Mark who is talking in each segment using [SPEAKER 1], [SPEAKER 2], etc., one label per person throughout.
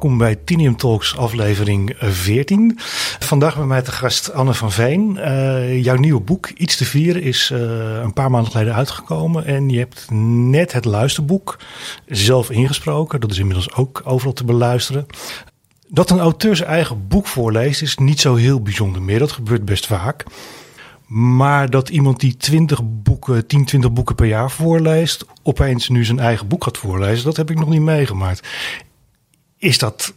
[SPEAKER 1] Welkom bij Tinium Talks aflevering 14. Vandaag bij mij te gast Anne van Veen. Uh, jouw nieuwe boek Iets te vieren is uh, een paar maanden geleden uitgekomen. En je hebt net het luisterboek zelf ingesproken. Dat is inmiddels ook overal te beluisteren. Dat een auteur zijn eigen boek voorleest is niet zo heel bijzonder meer. Dat gebeurt best vaak. Maar dat iemand die 20 boeken, 10, 20 boeken per jaar voorleest, opeens nu zijn eigen boek gaat voorlezen, dat heb ik nog niet meegemaakt. Is dat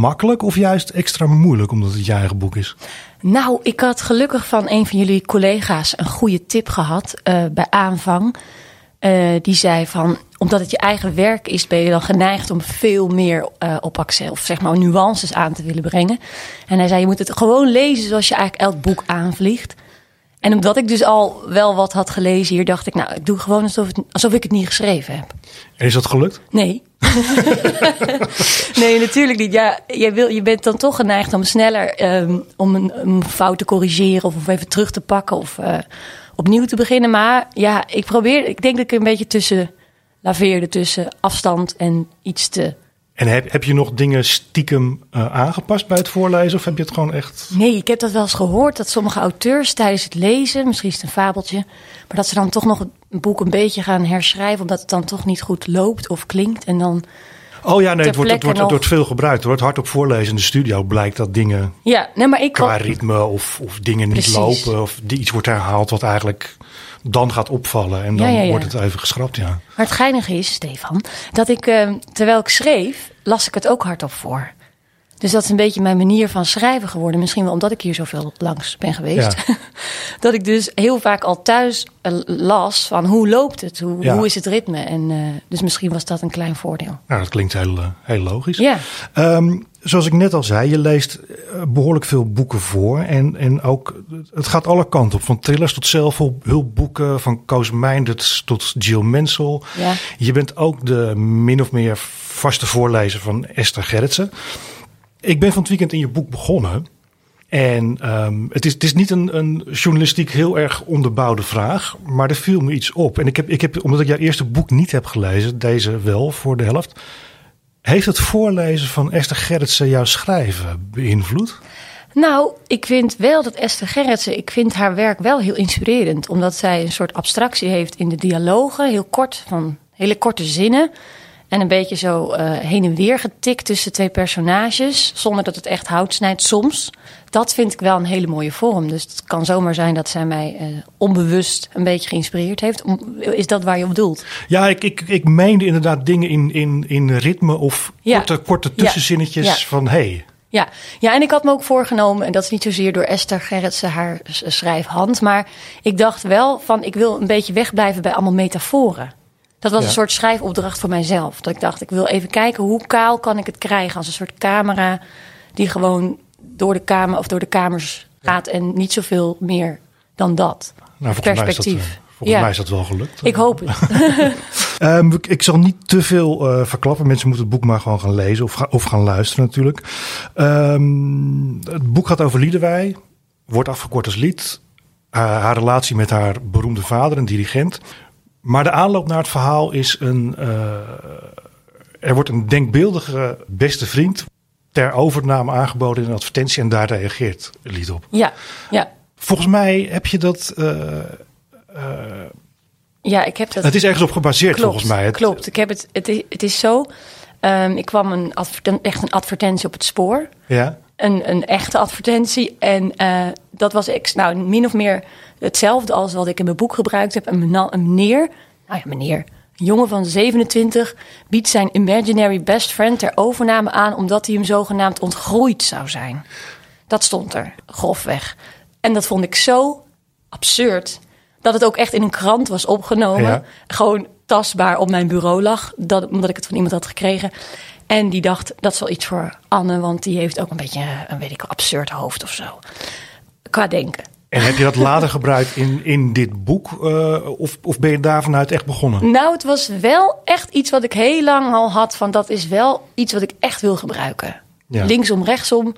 [SPEAKER 1] makkelijk of juist extra moeilijk omdat het je eigen boek is?
[SPEAKER 2] Nou, ik had gelukkig van een van jullie collega's een goede tip gehad uh, bij aanvang. Uh, die zei van, omdat het je eigen werk is, ben je dan geneigd om veel meer uh, op Excel, of zeg maar nuances aan te willen brengen. En hij zei, je moet het gewoon lezen zoals je eigenlijk elk boek aanvliegt. En omdat ik dus al wel wat had gelezen hier, dacht ik, nou, ik doe gewoon alsof, het, alsof ik het niet geschreven heb.
[SPEAKER 1] En is dat gelukt?
[SPEAKER 2] Nee. nee, natuurlijk niet. Ja, je, wil, je bent dan toch geneigd om sneller um, om een, een, fout te corrigeren of, of even terug te pakken of uh, opnieuw te beginnen. Maar ja, ik probeer, ik denk dat ik een beetje tussen laveerde tussen afstand en iets te
[SPEAKER 1] en heb, heb je nog dingen stiekem uh, aangepast bij het voorlezen? Of heb je het gewoon echt.
[SPEAKER 2] Nee, ik heb dat wel eens gehoord dat sommige auteurs tijdens het lezen, misschien is het een fabeltje, maar dat ze dan toch nog een boek een beetje gaan herschrijven, omdat het dan toch niet goed loopt of klinkt. En dan.
[SPEAKER 1] Oh ja, nee, het wordt, het, wordt, het wordt veel gebruikt. Er wordt hardop voorlezen in de studio. Blijkt dat dingen
[SPEAKER 2] ja, nee, maar ik
[SPEAKER 1] qua ritme of, of dingen niet lopen. Of iets wordt herhaald wat eigenlijk dan gaat opvallen. En dan ja, ja, ja. wordt het even geschrapt, ja.
[SPEAKER 2] Maar het geinige is, Stefan, dat ik, uh, terwijl ik schreef, las ik het ook hardop voor. Dus dat is een beetje mijn manier van schrijven geworden. Misschien wel omdat ik hier zoveel langs ben geweest. Ja. dat ik dus heel vaak al thuis eh, las van hoe loopt het? Hoe, ja. hoe is het ritme? En uh, dus misschien was dat een klein voordeel.
[SPEAKER 1] Ja, dat klinkt heel, heel logisch.
[SPEAKER 2] Ja.
[SPEAKER 1] Um, zoals ik net al zei, je leest behoorlijk veel boeken voor. En, en ook, het gaat alle kanten op. Van thrillers tot zelfhulpboeken, van Koos Meindert tot Jill Mensel.
[SPEAKER 2] Ja.
[SPEAKER 1] Je bent ook de min of meer vaste voorlezer van Esther Gerritsen. Ik ben van het weekend in je boek begonnen. En um, het, is, het is niet een, een journalistiek heel erg onderbouwde vraag, maar er viel me iets op. En ik heb, ik heb, omdat ik jouw eerste boek niet heb gelezen, deze wel voor de helft. Heeft het voorlezen van Esther Gerritsen jouw schrijven beïnvloed?
[SPEAKER 2] Nou, ik vind wel dat Esther Gerritsen, ik vind haar werk wel heel inspirerend. Omdat zij een soort abstractie heeft in de dialogen, heel kort, van hele korte zinnen. En een beetje zo uh, heen en weer getikt tussen twee personages, zonder dat het echt hout snijdt soms. Dat vind ik wel een hele mooie vorm. Dus het kan zomaar zijn dat zij mij uh, onbewust een beetje geïnspireerd heeft. Is dat waar je op doelt?
[SPEAKER 1] Ja, ik, ik, ik meende inderdaad dingen in, in, in ritme of ja. korte, korte tussenzinnetjes ja. Ja. van hey.
[SPEAKER 2] Ja. ja, en ik had me ook voorgenomen, en dat is niet zozeer door Esther Gerritsen haar schrijfhand, maar ik dacht wel van ik wil een beetje wegblijven bij allemaal metaforen. Dat was ja. een soort schrijfopdracht voor mijzelf. Dat ik dacht, ik wil even kijken hoe kaal kan ik het krijgen als een soort camera die gewoon door de kamer of door de kamers gaat en niet zoveel meer dan dat.
[SPEAKER 1] Nou, Perspectief. Uh, volgens ja. mij is dat wel gelukt.
[SPEAKER 2] Ik hoop het.
[SPEAKER 1] um, ik zal niet te veel uh, verklappen. Mensen moeten het boek maar gewoon gaan lezen of, ga, of gaan luisteren natuurlijk. Um, het boek gaat over Liedewij. Wordt afgekort als Lied. Uh, haar relatie met haar beroemde vader, een dirigent. Maar de aanloop naar het verhaal is een. Uh, er wordt een denkbeeldige beste vriend ter overname aangeboden in een advertentie en daar reageert Lied op.
[SPEAKER 2] Ja, ja.
[SPEAKER 1] Volgens mij heb je dat. Uh, uh,
[SPEAKER 2] ja, ik heb dat.
[SPEAKER 1] Het is ergens op gebaseerd
[SPEAKER 2] klopt,
[SPEAKER 1] volgens mij. Het,
[SPEAKER 2] klopt. Ik heb het. Het is, het is zo. Um, ik kwam een echt een advertentie op het spoor.
[SPEAKER 1] Ja.
[SPEAKER 2] Een, een echte advertentie. En uh, dat was ik, nou, min of meer hetzelfde als wat ik in mijn boek gebruikt heb. Een, een meneer, nou ja, meneer, een jongen van 27 biedt zijn imaginary best friend ter overname aan omdat hij hem zogenaamd ontgroeid zou zijn. Dat stond er, grofweg. En dat vond ik zo absurd dat het ook echt in een krant was opgenomen. Ja. Gewoon tastbaar op mijn bureau lag, dat, omdat ik het van iemand had gekregen. En die dacht, dat is wel iets voor Anne, want die heeft ook een beetje een weet ik, absurd hoofd of zo. Qua denken.
[SPEAKER 1] En heb je dat later gebruikt in, in dit boek? Uh, of, of ben je daar vanuit echt begonnen?
[SPEAKER 2] Nou, het was wel echt iets wat ik heel lang al had. Van dat is wel iets wat ik echt wil gebruiken. Ja. Linksom, rechtsom.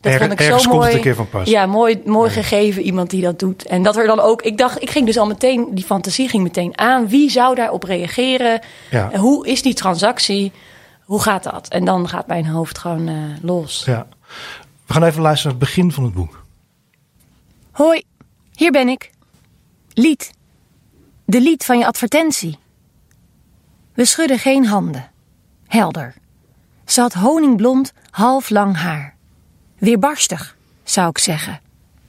[SPEAKER 2] Dat
[SPEAKER 1] er,
[SPEAKER 2] vond ik
[SPEAKER 1] zo
[SPEAKER 2] mooi.
[SPEAKER 1] Een keer van pas.
[SPEAKER 2] Ja, mooi, mooi ja. gegeven iemand die dat doet. En dat er dan ook, ik dacht, ik ging dus al meteen, die fantasie ging meteen aan. Wie zou daarop reageren?
[SPEAKER 1] Ja.
[SPEAKER 2] En hoe is die transactie?
[SPEAKER 3] Hoe gaat dat? En dan gaat mijn hoofd gewoon eh, los.
[SPEAKER 1] Ja. We gaan even luisteren naar het begin van het boek.
[SPEAKER 2] Hoi, hier ben ik. Lied. De lied van je advertentie. We schudden geen handen. Helder. Ze had honingblond, half lang haar. Weerbarstig, zou ik zeggen.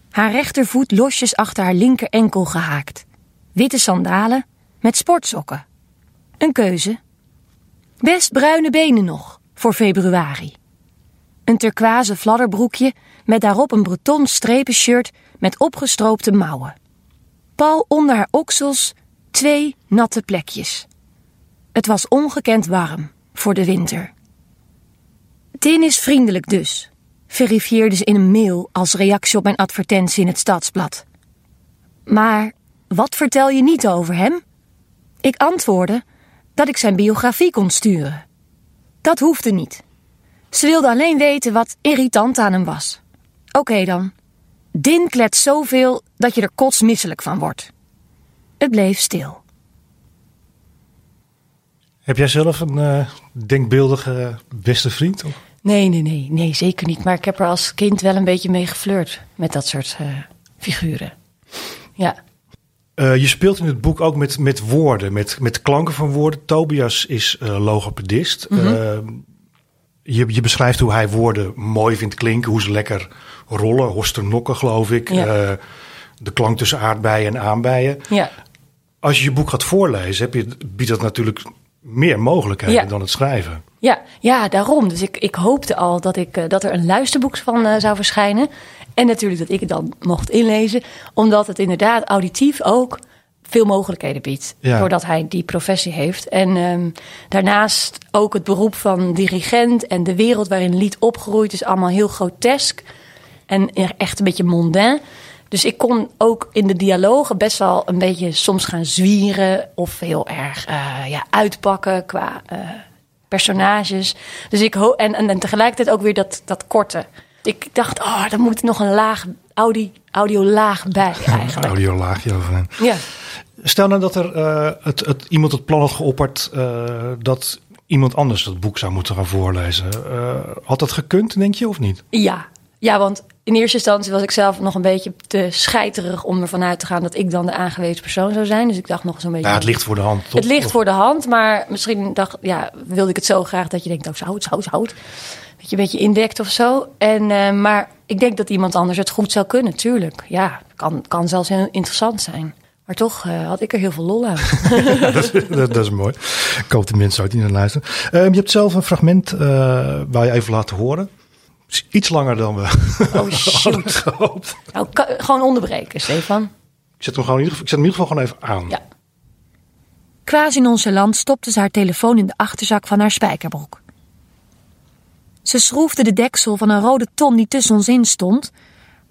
[SPEAKER 2] Haar rechtervoet losjes achter haar linker enkel gehaakt. Witte sandalen met sportsokken. Een keuze. Best bruine benen nog, voor februari. Een turquoise fladderbroekje met daarop een breton streepenshirt met opgestroopte mouwen. Pal onder haar oksels twee natte plekjes. Het was ongekend warm voor de winter. Tin is vriendelijk dus, verifieerde ze in een mail als reactie op mijn advertentie in het stadsblad. Maar wat vertel je niet over hem? Ik antwoordde dat ik zijn biografie kon sturen. Dat hoefde niet. Ze wilde alleen weten wat irritant aan hem was. Oké dan. Din klet zoveel dat je er kotsmisselijk van wordt. Het bleef stil.
[SPEAKER 1] Heb jij zelf een uh, denkbeeldige beste vriend? Of?
[SPEAKER 3] Nee, nee, nee, nee, zeker niet. Maar ik heb er als kind wel een beetje mee geflirt met dat soort uh, figuren. Ja.
[SPEAKER 1] Uh, je speelt in het boek ook met, met woorden, met, met klanken van woorden. Tobias is logopedist. Mm -hmm. je, je beschrijft hoe hij woorden mooi vindt klinken, hoe ze lekker rollen, hosternokken geloof ik. Ja. de klank tussen aardbeien en aanbeien.
[SPEAKER 3] Ja.
[SPEAKER 1] Als je je boek gaat voorlezen, heb je, biedt dat natuurlijk meer mogelijkheden ja. dan het schrijven.
[SPEAKER 3] Ja, ja daarom. Dus ik, ik hoopte al dat, ik, dat er een luisterboek van uh, zou verschijnen. En natuurlijk dat ik het dan mocht inlezen. Omdat het inderdaad auditief ook veel mogelijkheden biedt. Ja. Doordat hij die professie heeft. En um, daarnaast ook het beroep van dirigent en de wereld waarin lied opgroeit is allemaal heel grotesk. En echt een beetje mondain. Dus ik kon ook in de dialogen best wel een beetje soms gaan zwieren of heel erg uh, ja, uitpakken qua uh, personages. Dus ik en, en, en tegelijkertijd ook weer dat, dat korte. Ik dacht, oh, dan moet nog een laag, audi, audiolaag bij eigenlijk.
[SPEAKER 1] audiolaagje overheen.
[SPEAKER 3] Ja.
[SPEAKER 1] Stel nou dat er uh, het, het, iemand het plan had geopperd dat iemand anders dat boek zou moeten gaan voorlezen. had dat gekund, denk je, of niet?
[SPEAKER 3] Ja, ja, want in eerste instantie was ik zelf nog een beetje te scheiterig om ervan uit te gaan dat ik dan de aangewezen persoon zou zijn. Dus ik dacht nog zo'n beetje.
[SPEAKER 1] Ja, het ligt voor de hand. Toch?
[SPEAKER 3] Het ligt voor de hand, maar misschien dacht, ja, wilde ik het zo graag dat je denkt, oh, zout, zout, zout. Dat je een beetje indekt of zo. En, uh, maar ik denk dat iemand anders het goed zou kunnen, tuurlijk. Ja, kan, kan zelfs heel interessant zijn. Maar toch uh, had ik er heel veel lol aan.
[SPEAKER 1] ja, dat, is, dat, dat, is mooi. Ik hoop de mensen uit die naar luisteren. Uh, je hebt zelf een fragment uh, waar je even laten horen. Iets langer dan we
[SPEAKER 3] oh, hadden gehoopt. Nou, gewoon onderbreken, Stefan.
[SPEAKER 1] Ik zet hem gewoon in ieder geval, ik zet hem in ieder geval gewoon even aan.
[SPEAKER 3] Ja.
[SPEAKER 2] Quasi nonchalant stopte ze haar telefoon in de achterzak van haar spijkerbroek. Ze schroefde de deksel van een rode ton die tussen ons in stond,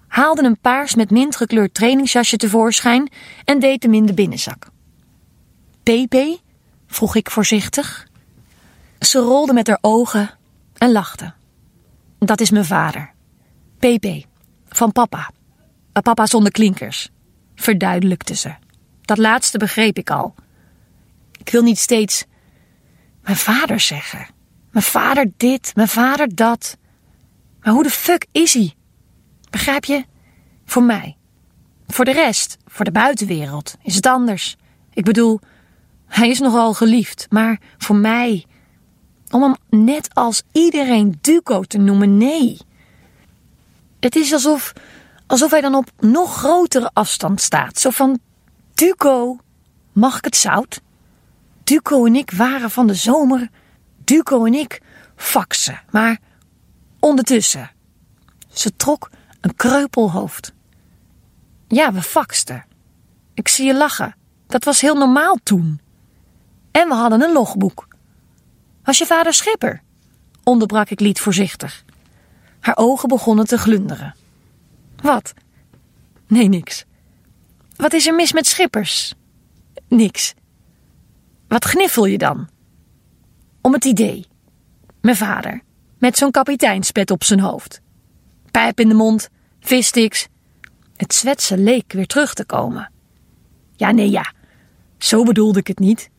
[SPEAKER 2] haalde een paars met mint gekleurd trainingsjasje tevoorschijn en deed hem in de binnenzak. Pepe? vroeg ik voorzichtig. Ze rolde met haar ogen en lachte. Dat is mijn vader. PP. Van papa. Papa zonder klinkers. Verduidelijkte ze. Dat laatste begreep ik al. Ik wil niet steeds mijn vader zeggen. Mijn vader dit, mijn vader dat. Maar hoe de fuck is hij? Begrijp je? Voor mij. Voor de rest, voor de buitenwereld, is het anders. Ik bedoel, hij is nogal geliefd, maar voor mij om hem net als iedereen Duco te noemen, nee. Het is alsof, alsof hij dan op nog grotere afstand staat. Zo van, Duco, mag ik het zout? Duco en ik waren van de zomer, Duco en ik faxen, maar ondertussen. Ze trok een kreupelhoofd. Ja, we faxten. Ik zie je lachen. Dat was heel normaal toen. En we hadden een logboek. Was je vader schipper? onderbrak ik Lied voorzichtig. Haar ogen begonnen te glunderen. Wat? Nee, niks. Wat is er mis met schippers? Niks. Wat gniffel je dan? Om het idee. Mijn vader, met zo'n kapiteinspet op zijn hoofd. Pijp in de mond, vissticks. Het zwetsen leek weer terug te komen. Ja, nee, ja. Zo bedoelde ik het niet.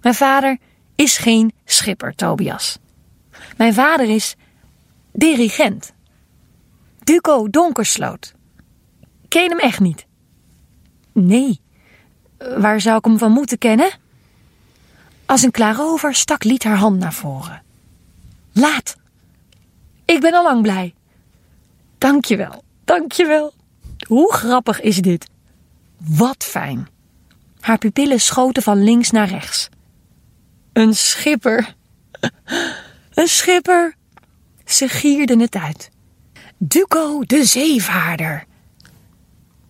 [SPEAKER 2] Mijn vader is geen schipper, Tobias.
[SPEAKER 4] Mijn vader is dirigent. Duco Donkersloot. Ken hem echt niet? Nee. Waar zou ik hem van moeten kennen? Als een klarover stak Liet haar hand naar voren. Laat. Ik ben al lang blij. Dankjewel, dankjewel. Hoe grappig is dit? Wat fijn. Haar pupillen schoten van links naar rechts. Een schipper. Een schipper. Ze gierden het uit. Duco de zeevaarder.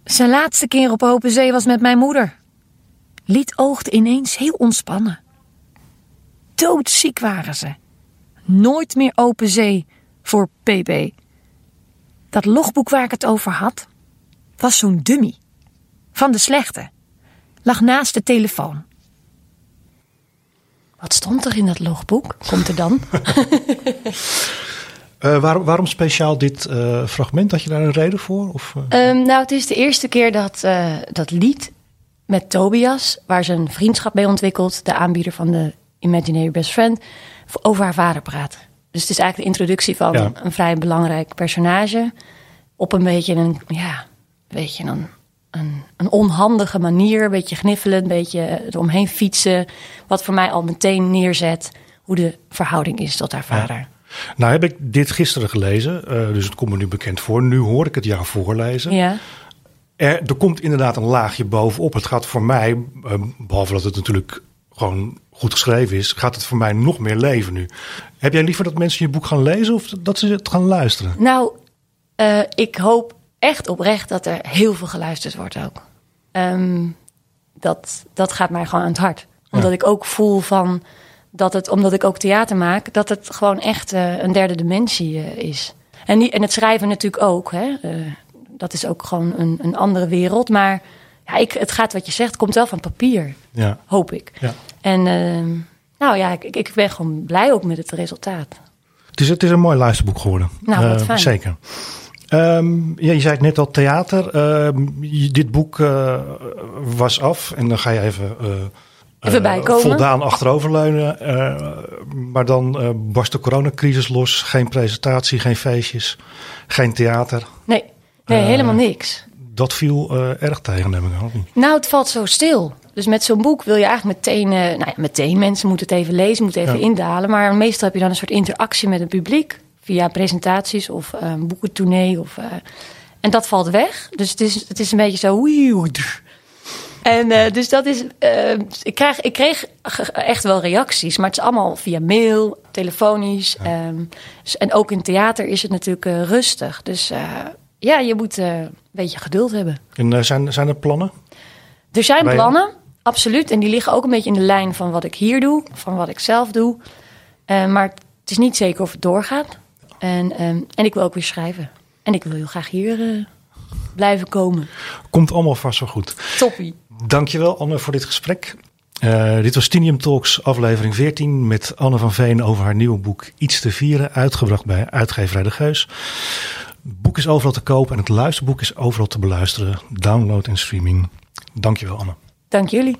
[SPEAKER 4] Zijn laatste keer op open zee was met mijn moeder. Liet oogde ineens heel ontspannen. Doodziek waren ze. Nooit meer open zee voor PB. Dat logboek waar ik het over had, was zo'n dummy. Van de slechte. Lag naast de telefoon.
[SPEAKER 2] Wat stond er in dat logboek? Komt er dan?
[SPEAKER 1] Uh, waarom, waarom speciaal dit uh, fragment? Had je daar een reden voor? Of, uh...
[SPEAKER 2] um, nou, het is de eerste keer dat dat lied met Tobias, waar ze een vriendschap mee ontwikkelt, de aanbieder van de Imaginary Best Friend, over haar vader praat. Dus het is eigenlijk de introductie van ja. een vrij belangrijk personage. Op een beetje een, ja, beetje een, een, een onhandige manier. Een beetje gniffelen, een beetje eromheen fietsen. Wat voor mij al meteen neerzet hoe de verhouding is tot haar vader.
[SPEAKER 1] Ja. Nou heb ik dit gisteren gelezen, uh, dus het komt me nu bekend voor. Nu hoor ik het jou voorlezen.
[SPEAKER 2] Ja.
[SPEAKER 1] Er, er komt inderdaad een laagje bovenop. Het gaat voor mij, uh, behalve dat het natuurlijk gewoon goed geschreven is, gaat het voor mij nog meer leven nu. Heb jij liever dat mensen je boek gaan lezen of dat ze het gaan luisteren?
[SPEAKER 2] Nou, uh, ik hoop echt oprecht dat er heel veel geluisterd wordt ook. Um, dat, dat gaat mij gewoon aan het hart. Omdat ja. ik ook voel van dat het, omdat ik ook theater maak, dat het gewoon echt uh, een derde dimensie uh, is. En, die, en het schrijven natuurlijk ook. Hè? Dat is ook gewoon een, een andere wereld. Maar ja, ik, het gaat wat je zegt, komt wel van papier.
[SPEAKER 1] Ja.
[SPEAKER 2] Hoop ik.
[SPEAKER 1] Ja.
[SPEAKER 2] En ehm, nou ja, ik, ik ben gewoon blij ook met het resultaat.
[SPEAKER 1] Het is, het is een mooi luisterboek geworden.
[SPEAKER 2] Nou, wat fijn.
[SPEAKER 1] Zeker. Um, ja, je zei het net al, theater. Uh, dit boek uh, was af en dan ga je even, uh,
[SPEAKER 2] even bijkomen.
[SPEAKER 1] voldaan achteroverleunen. maar dan barst de coronacrisis los. Geen presentatie, geen feestjes, geen theater.
[SPEAKER 2] Nee, nee helemaal niks.
[SPEAKER 1] Dat viel erg tegen, heb ik ook niet.
[SPEAKER 2] Nou, het valt zo stil. Dus met zo'n boek wil je eigenlijk meteen, nou ja, meteen mensen moeten het even lezen, moeten even ja. indalen. Maar meestal heb je dan een soort interactie met het publiek via presentaties of uh, boekentournee. Of, uh, en dat valt weg. Dus het is, het is een beetje zo. En uh, dus dat is. ik, krijg, ik kreeg echt wel reacties, maar het is allemaal via mail, telefonisch. Ja. Um, dus, en ook in theater is het natuurlijk rustig. Dus ja, je moet een beetje geduld hebben.
[SPEAKER 1] En zijn, zijn er plannen?
[SPEAKER 2] Er zijn Bij plannen, absoluut. En die liggen ook een beetje in de lijn van wat ik hier doe, van wat ik zelf doe. maar het is niet zeker of het doorgaat. En, um, en ik wil ook weer schrijven. En ik wil heel graag hier blijven komen.
[SPEAKER 1] Komt allemaal vast wel goed.
[SPEAKER 2] Toppie.
[SPEAKER 1] Dankjewel Anne voor dit gesprek. Uh, dit was Tinium Talks aflevering 14 met Anne van Veen over haar nieuwe boek Iets te vieren, uitgebracht bij uitgeverij De Geus. Het boek is overal te koop en het luisterboek is overal te beluisteren. Download en streaming. Dankjewel Anne.
[SPEAKER 2] Dank jullie.